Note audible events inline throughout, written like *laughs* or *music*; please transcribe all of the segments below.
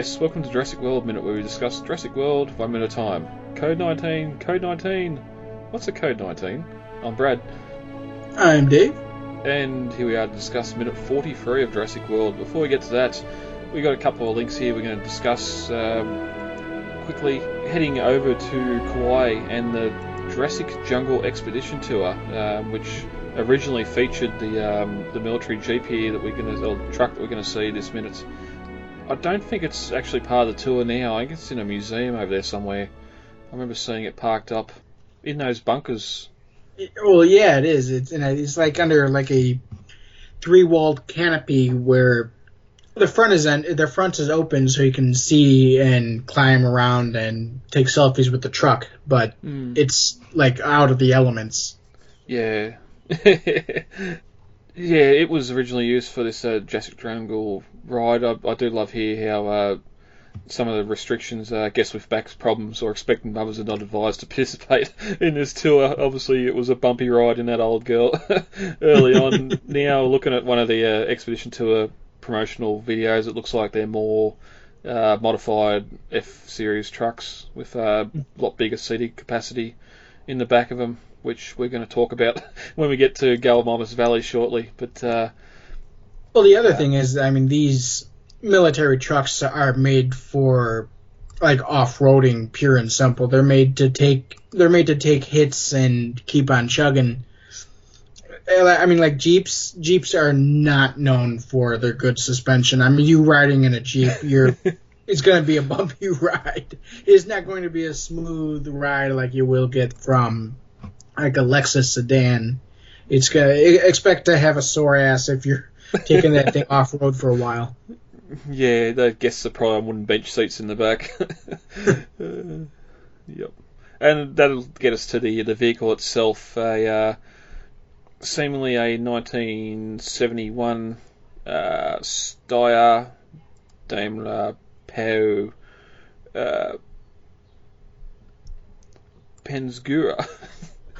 Guests. Welcome to Jurassic World Minute, where we discuss Jurassic World one minute at a time. Code 19, Code 19. What's a Code 19? I'm Brad, I'm Dave. and here we are to discuss minute 43 of Jurassic World. Before we get to that, we got a couple of links here we're going to discuss um, quickly. Heading over to Kauai and the Jurassic Jungle Expedition Tour, um, which originally featured the um, the military jeep here that we're going to, or truck that we're going to see this minute. I don't think it's actually part of the tour now. I think it's in a museum over there somewhere. I remember seeing it parked up in those bunkers. Well, yeah, it is. It's it's like under like a three-walled canopy where the front is en- the front is open so you can see and climb around and take selfies with the truck, but hmm. it's like out of the elements. Yeah. *laughs* yeah, it was originally used for this uh, Jurassic Jungle ride. I, I do love here how uh, some of the restrictions, uh, guests with back problems or expectant mothers are not advised to *laughs* participate in this tour. Obviously, it was a bumpy ride in that old girl *laughs* early on. *laughs* now, looking at one of the uh, Expedition Tour promotional videos, it looks like they're more uh, modified F series trucks with uh, a lot bigger seating capacity in the back of them, which we're going to talk about *laughs* when we get to Gallimimus Valley shortly. But uh, Well, the other thing is, I mean, these military trucks are made for like off-roading, pure and simple. They're made to take they're made to take hits and keep on chugging. Uh, I mean, like Jeeps. Jeeps are not known for their good suspension. I mean, you riding in a Jeep, you're *laughs* it's going to be a bumpy *laughs* ride. It's not going to be a smooth ride like you will get from like a Lexus sedan. It's gonna expect to have a sore ass if you're *laughs* taking that thing off road for a while. yeah, the guests are probably on wooden bench seats in the back. *laughs* Uh, yep, and that'll get us to the the vehicle itself. A uh, seemingly a 1971 uh, Steyr Daimler Puch uh, Pinzgauer. *laughs*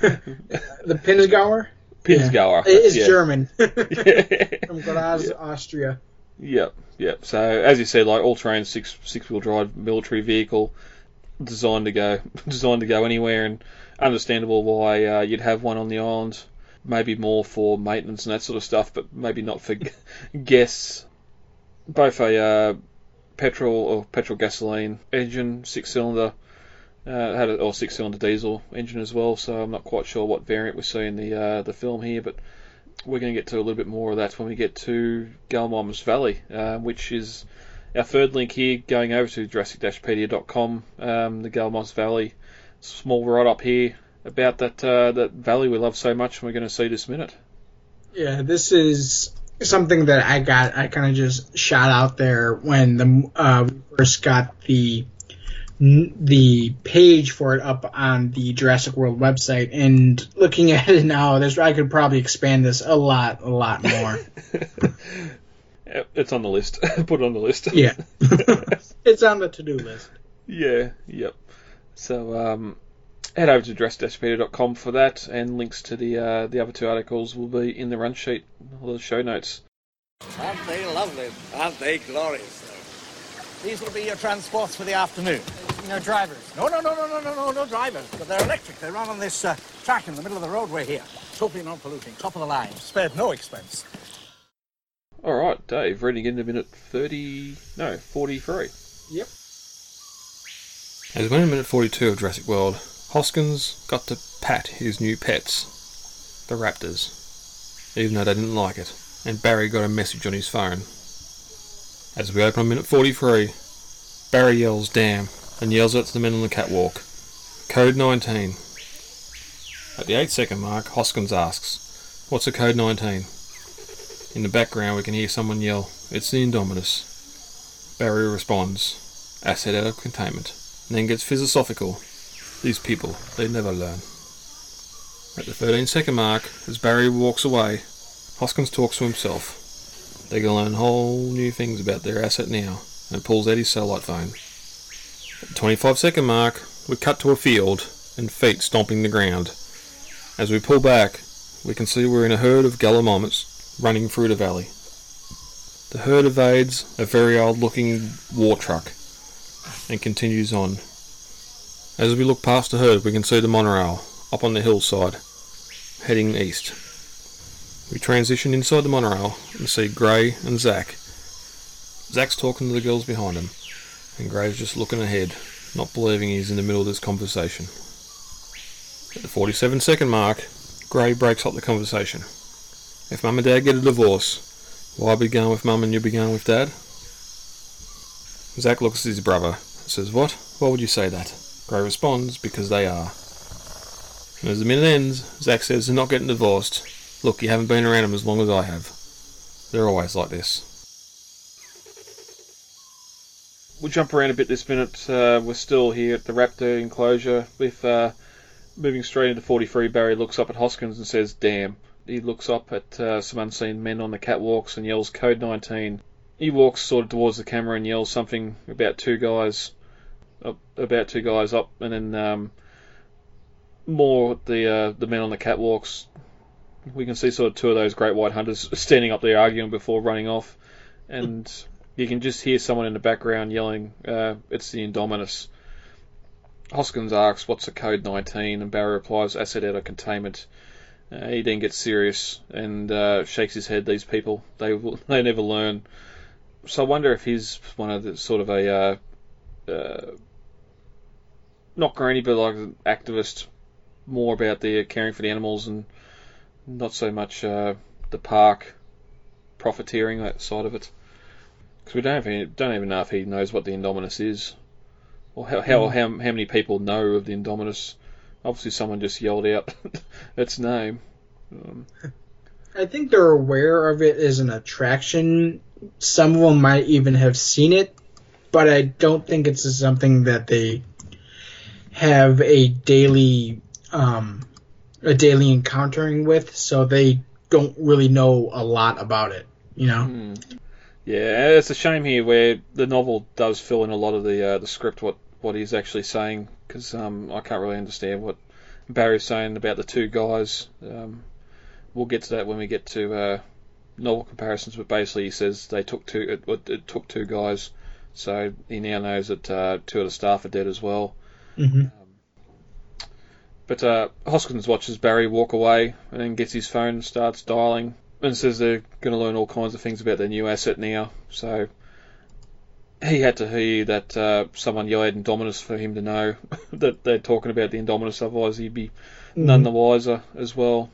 *laughs* The Pinzgauer? Pinzgauer. Yeah. It is yeah. German. *laughs* *laughs* From Graz, Yeah. Austria. Yep, yep. So as you said, like all terrain six six wheel drive military vehicle designed to go designed to go anywhere and understandable why uh, you'd have one on the island. Maybe more for maintenance and that sort of stuff, but maybe not for g- guests. Both a uh, petrol or petrol gasoline engine, six cylinder, uh, had a or six cylinder diesel engine as well. So I'm not quite sure what variant we see in the uh, the film here, but we're going to get to a little bit more of that when we get to Gallimimus Valley, uh, which is our third link here, going over to Jurassic-pedia.com. Um, the Gallimimus Valley, small write up here about that uh, that valley we love so much, and we're going to see this minute. Yeah, this is something that I got. I kind of just shot out there when the uh, we first got the the page for it up on the Jurassic World website, and looking *laughs* at it now, there's I could probably expand this a lot, a lot more. *laughs* It's on the list. *laughs* Put it on the list. yeah, it's on the to-do list. Yeah, yep. So um, head over to Jurassic-pedia.com for that, and links to the uh, the other two articles will be in the run sheet, or the show notes. Aren't they lovely? Aren't they glorious? These will be your transports for the afternoon. No drivers. No, no, no, no, no, no, no, no drivers. But they're electric. They run on this uh, track in the middle of the roadway here. Totally non-polluting. Top of the line. Spared no expense. All right, Dave, reading into minute 30, no, 43. Yep. As we're in minute 42 of Jurassic World, Hoskins got to pat his new pets, the raptors, even though they didn't like it, and Barry got a message on his phone. As we open on minute 43, Barry yells damn and yells out to the men on the catwalk. Code 19. At the 8 second mark, Hoskins asks, What's a code 19? In the background, we can hear someone yell, It's the Indominus. Barry responds, Asset out of containment, and then gets philosophical. These people, they never learn. At the 13 second mark, as Barry walks away, Hoskins talks to himself. They're going to learn whole new things about their asset now, and pulls out his satellite phone. At the 25 second mark, we cut to a field and feet stomping the ground. As we pull back, we can see we're in a herd of gallimimus running through the valley. The herd evades a very old looking war truck and continues on. As we look past the herd, we can see the monorail up on the hillside, heading east. We transition inside the monorail and see Gray and Zack. Zack's talking to the girls behind him, and Gray's just looking ahead, not believing he's in the middle of this conversation. At the 47 second mark, Gray breaks up the conversation. If Mum and Dad get a divorce, will I be going with Mum and you'll be going with Dad? Zack looks at his brother and says, What? Why would you say that? Gray responds, Because they are. And as the minute ends, Zack says they're not getting divorced. Look, you haven't been around them as long as I have. They're always like this. We'll jump around a bit this minute. Uh, we're still here at the Raptor enclosure. With uh, moving straight into 43, Barry looks up at Hoskins and says, "Damn." He looks up at uh, some unseen men on the catwalks and yells, "Code 19." He walks sort of towards the camera and yells something about two guys, up, about two guys up, and then um, more the uh, the men on the catwalks. We can see sort of two of those great white hunters standing up there arguing before running off, and *laughs* you can just hear someone in the background yelling, uh, "It's the Indominus." Hoskins asks, "What's the code 19?" and Barry replies, "Asset out of containment." Uh, he then gets serious and uh, shakes his head. These people, they *laughs* they never learn. So I wonder if he's one of the sort of a uh, uh, not granny, but like an activist, more about the caring for the animals and not so much uh, the park profiteering that side of it. Because we don't even, don't even know if he knows what the Indominus is, or how how, how how many people know of the Indominus. Obviously, someone just yelled out *laughs* its name. Um, I think they're aware of it as an attraction. Some of them might even have seen it, but I don't think it's something that they have a daily um, a daily encountering with, so they don't really know a lot about it. You know. Hmm. Yeah, it's a shame here where the novel does fill in a lot of the uh, the script what what he's actually saying because um, I can't really understand what Barry's saying about the two guys. Um, we'll get to that when we get to uh, novel comparisons, but basically he says they took two it, it took two guys, so he now knows that uh, two of the staff are dead as well. hmm But uh, Hoskins watches Barry walk away and then gets his phone and starts dialing and says they're going to learn all kinds of things about their new asset now. So he had to hear that uh, someone yelled Indominus for him to know *laughs* that they're talking about the Indominus, otherwise he'd be none the wiser as well.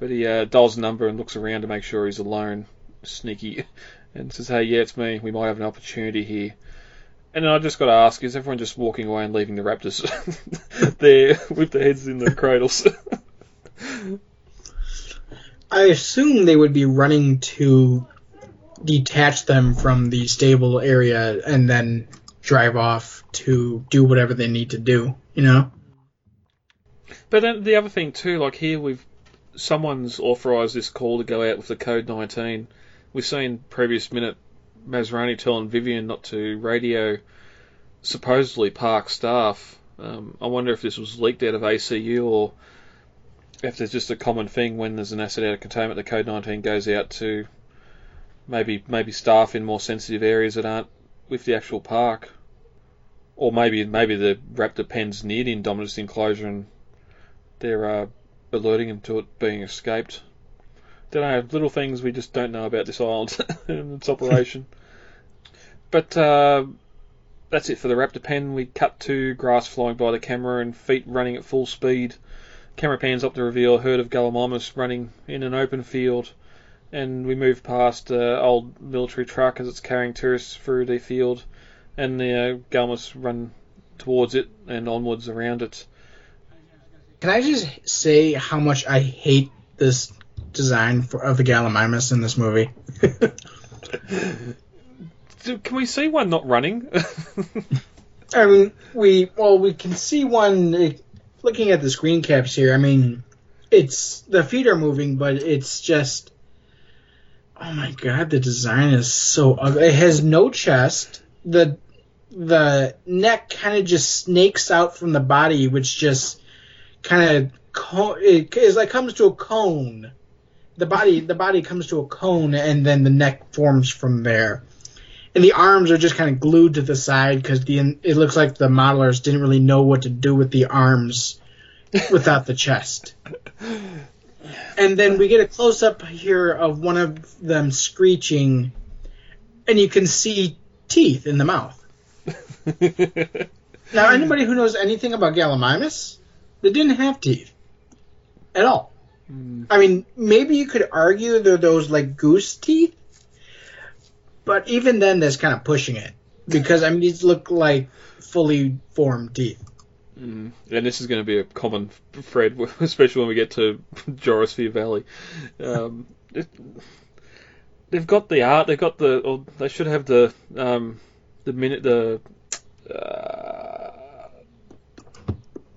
But he uh, dials the number and looks around to make sure he's alone, sneaky, *laughs* and says, "Hey, yeah, it's me. We might have an opportunity here." And then I just got to ask: Is everyone just walking away and leaving the Raptors *laughs* there with their heads in the cradles? I assume they would be running to detach them from the stable area and then drive off to do whatever they need to do. You know. But then the other thing too, like here we've someone's authorised this call to go out with the code 19. We've seen previous minute Masrani telling Vivian not to radio supposedly park staff. Um, I wonder if this was leaked out of ACU or if there's just a common thing when there's an asset out of containment, the code 19 goes out to maybe maybe staff in more sensitive areas that aren't with the actual park. or maybe maybe the raptor pen's near the Indominus enclosure and they're uh, alerting him to it being escaped. Don't know, little things we just don't know about this island *laughs* and its operation. But uh, that's it for the raptor pen. We cut to grass flying by the camera and feet running at full speed. Camera pans up to reveal a herd of Gallimimus running in an open field, and we move past an uh, old military truck as it's carrying tourists through the field, and the uh, Gallimimus run towards it and onwards around it. Can I just say how much I hate this design for, of the Gallimimus in this movie? *laughs* Can we see one not running? *laughs* I mean, we well we can see one looking at the screen caps here. I mean, it's the feet are moving, but it's just oh my god, the design is so ugly. It has no chest. the The neck kind of just snakes out from the body, which just kind of co- it is like comes to a cone. The body the body comes to a cone, and then the neck forms from there and the arms are just kind of glued to the side because the it looks like the modelers didn't really know what to do with the arms *laughs* without the chest. And then we get a close up here of one of them screeching, and you can see teeth in the mouth. *laughs* now, anybody who knows anything about Gallimimus, they didn't have teeth at all. Mm. I mean, maybe you could argue they're those like goose teeth, but even then, that's kind of pushing it because I mean these look like fully formed teeth. Mm. And this is going to be a common thread, *laughs* especially when we get to *laughs* Gyrosphere Valley. Um, it, they've got the art. They've got the. Or they should have the um, the minute the. Uh,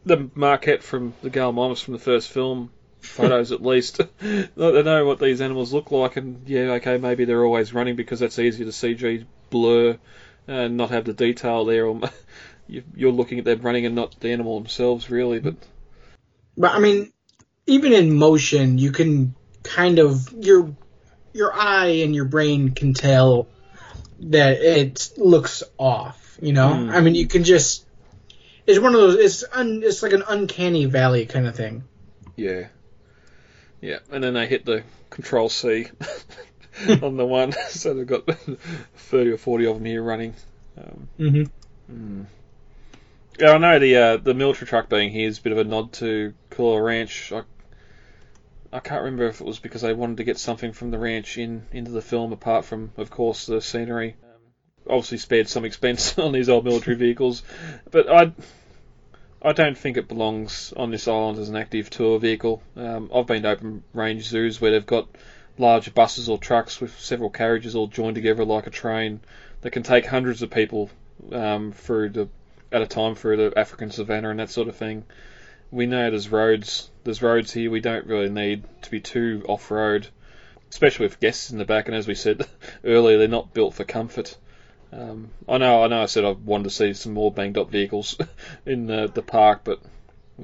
the maquette from the Gallimimus from the first film photos at least. *laughs* they know what these animals look like, and yeah, okay, maybe they're always running because that's easier to CG blur and not have the detail there. Or *laughs* you're looking at them running and not the animal themselves, really. But but I mean, even in motion, you can kind of your your eye and your brain can tell that it looks off. You know, mm. I mean, you can just. It's one of those. It's un, It's like an uncanny valley kind of thing. Yeah. Yeah, and then they hit the Control C *laughs* on the one, *laughs* so they've got *laughs* thirty or forty of them here running. Um, mm-hmm. mm. Yeah, I know the uh, the military truck being here is a bit of a nod to Kualoa Ranch. I, I can't remember if it was because they wanted to get something from the ranch in into the film, apart from, of course, the scenery. Um, obviously, spared some expense on these old military vehicles, but I I don't think it belongs on this island as an active tour vehicle. Um, I've been to open range zoos where they've got large buses or trucks with several carriages all joined together like a train that can take hundreds of people um, through the at a time through the African savannah and that sort of thing. We know there's roads. There's roads here. We don't really need to be too off road, especially with guests in the back. And as we said *laughs* earlier, they're not built for comfort. Um, I know, I know. I said I wanted to see some more banged up vehicles *laughs* in the the park, but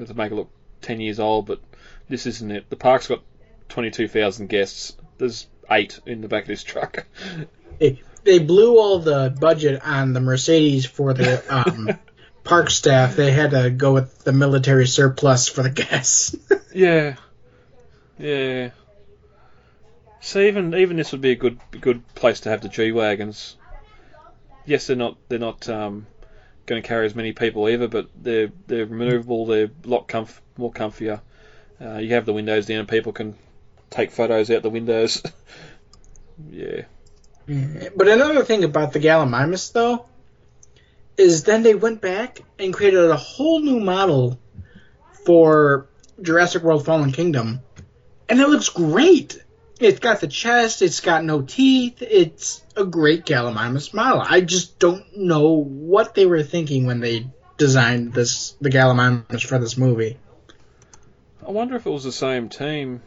to make it look ten years old. But this isn't it. The park's got twenty two thousand guests. There's eight in the back of this truck. *laughs* They, they blew all the budget on the Mercedes for the um, *laughs* park staff. They had to go with the military surplus for the guests. yeah, yeah. So even even this would be a good good place to have the G wagons yes, they're not they're not um, going to carry as many people either, but they're they're maneuverable. They're a lot comf- more comfier. Uh, you have the windows down, people can take photos out the windows. *laughs* yeah. But another thing about the Gallimimus, though, is then they went back and created a whole new model for Jurassic World Fallen Kingdom, and it looks great. It's got the chest. It's got no teeth. It's a great Gallimimus model. I just don't know what they were thinking when they designed this the Gallimimus for this movie. I wonder if it was the same team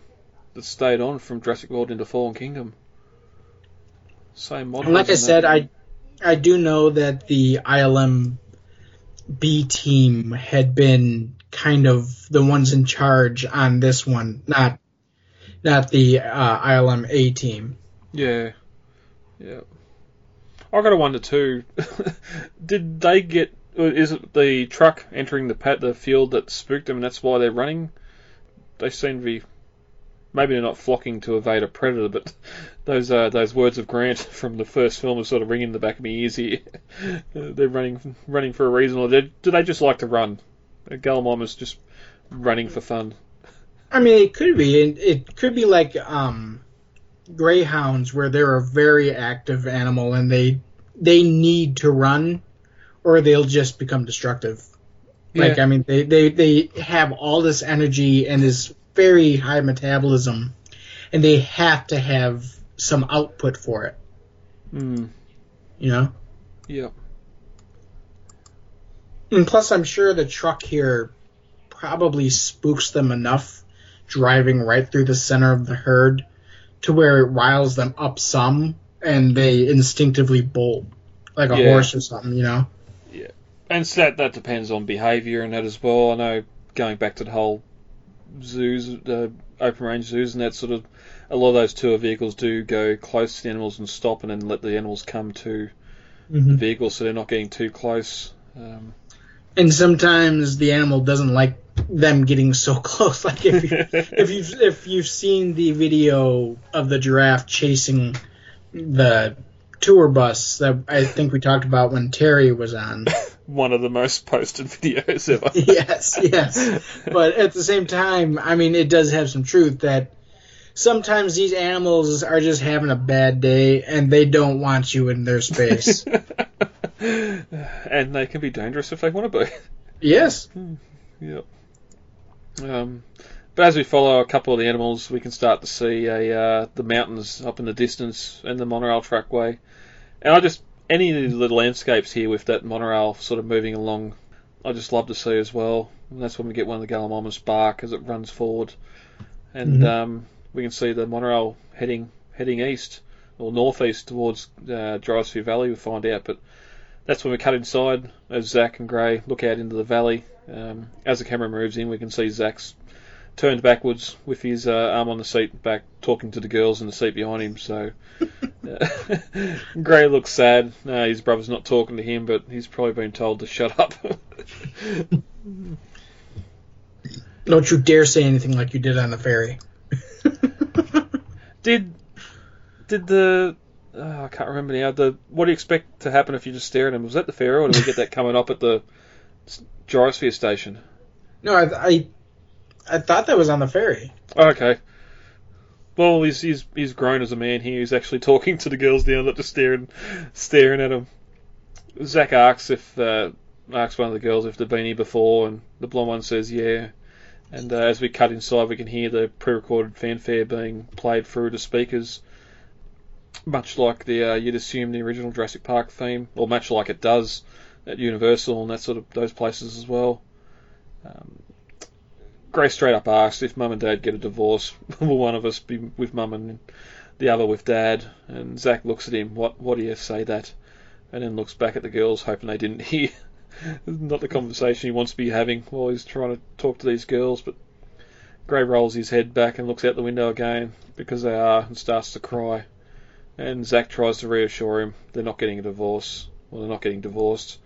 that stayed on from Jurassic World into Fallen Kingdom. Same model. Like I said, I I do know that the ILM B team had been kind of the ones in charge on this one, not not the uh, ILM A team. Yeah, yeah. I got a wonder too. *laughs* Did they get is it the truck entering the pat the field that spooked them, and that's why they're running? They seem to be maybe they're not flocking to evade a predator, but *laughs* those uh, those words of Grant *laughs* from the first film are sort of ringing in the back of my ears here. they're running running for a reason, or do they just like to run? Gallimimus just running for fun. I mean, it could be. It, it could be like um, greyhounds, where they're a very active animal and they they need to run, or they'll just become destructive. Like I mean, they, they they have all this energy and this very high metabolism, and they have to have some output for it. Hmm. You know. Yeah. And plus, I'm sure the truck here probably spooks them enough, driving right through the center of the herd, to where it riles them up some, and they instinctively bolt like a Yeah. horse or something. You know. Yeah. And so that that depends on behaviour and that as well. I know going back to the whole zoos, the open range zoos, and that sort of a lot of those tour vehicles do go close to the animals and stop, and then let the animals come to the Mhm. vehicle, so they're not getting too close. Um, And sometimes the animal doesn't like them getting so *laughs* close. Like if you, if you've *laughs* if you've seen the video of the giraffe chasing the tour bus that I think we talked about when Terry was on. *laughs* one of the most posted videos ever. yes, yes. But at the same time, I mean, it does have some truth that sometimes these animals are just having a bad day and they don't want you in their space. and they can be dangerous if they want to be. yes. Hmm, yep. Um, but as we follow a couple of the animals, we can start to see a, uh, the mountains up in the distance and the monorail trackway. And I just any of the little landscapes here with that monorail sort of moving along, I just love to see as well. And that's when we get one of the Gallimimus bark as it runs forward, and Mhm. um, we can see the monorail heading heading east or northeast towards uh, Valley. We find out, but that's when we cut inside as Zach and Gray look out into the valley. Um, as the camera moves in, we can see Zach's turned backwards with his uh, arm on the seat back, talking to the girls in the seat behind him. So uh, *laughs* Gray looks sad. Uh, his brother's not talking to him, but he's probably been told to shut up. *laughs* Don't you dare say anything like you did on the ferry. *laughs* did did the oh, I can't remember now. The what do you expect to happen if you just stare at him? Was that the ferry, or did we get that coming up at the gyrosphere station? No, I, I, I thought that was on the ferry. Oh, okay. Well, he's, he's he's grown as a man here. He's actually talking to the girls down that just staring staring at him. Zach asks if uh, asks one of the girls if they've been here before, and the blonde one says yeah. And uh, as we cut inside, we can hear the pre-recorded fanfare being played through the speakers, much like the uh, you'd assume the original Jurassic Park theme, or much like it does at Universal and that sort of those places as well. Um, Gray's straight up asked if mum and dad get a divorce, *laughs* will one of us be with mum and the other with dad? And Zach looks at him, what what do you say that? And then looks back at the girls, hoping they didn't *laughs* hear. Not the conversation he wants to be having while he's trying to talk to these girls, but Gray rolls his head back and looks out the window again because they are and starts to cry. And Zach tries to reassure him they're not getting a divorce. Well, they're not getting divorced.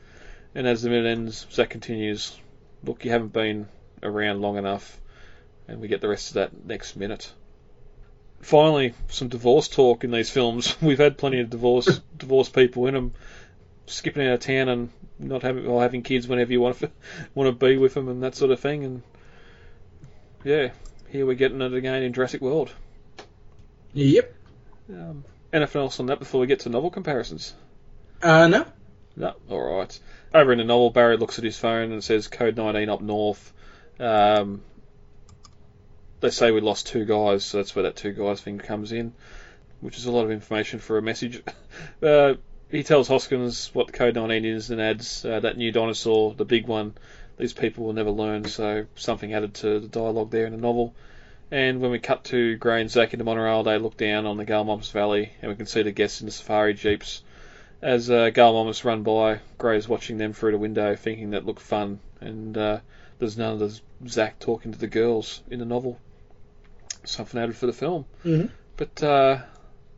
And as the minute ends, Zach continues, Look, you haven't been around long enough. And we get the rest of that next minute. Finally, some divorce talk in these films. *laughs* We've had plenty of divorce *laughs* divorced people in them, skipping out of town and not having or having kids whenever you want to want to be with them and that sort of thing. And yeah, here we're getting it again in Jurassic World. Yep. Um, anything else on that before we get to novel comparisons? Uh, no. No, all right. Over in the novel, Barry looks at his phone and says code 19 up north. Um, they say we lost two guys, so that's where that two guys thing comes in, which is a lot of information for a message. *laughs* uh, he tells Hoskins what code 19 is and adds uh, that new dinosaur, the big one, these people will never learn, so something added to the dialogue there in the novel. And when we cut to Gray and Zack into Monorail, they look down on the Galmops Valley, and we can see the guests in the safari jeeps. As uh, Gallimimus run by, Gray's watching them through the window, thinking that looked fun, and uh, there's none of the Zack talking to the girls in the novel. Something added for the film. Mhm. But uh,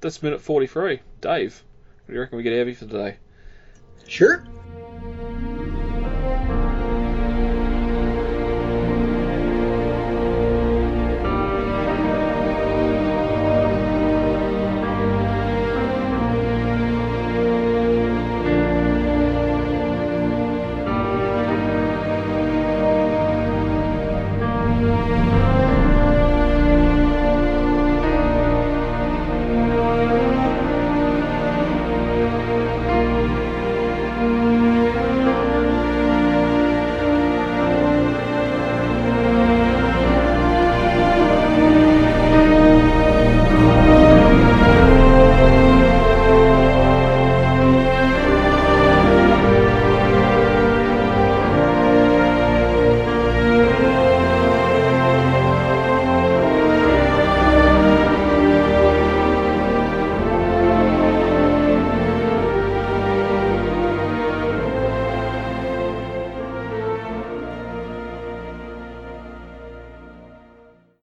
that's minute 43. Dave, what do you reckon we get heavy for today? Sure.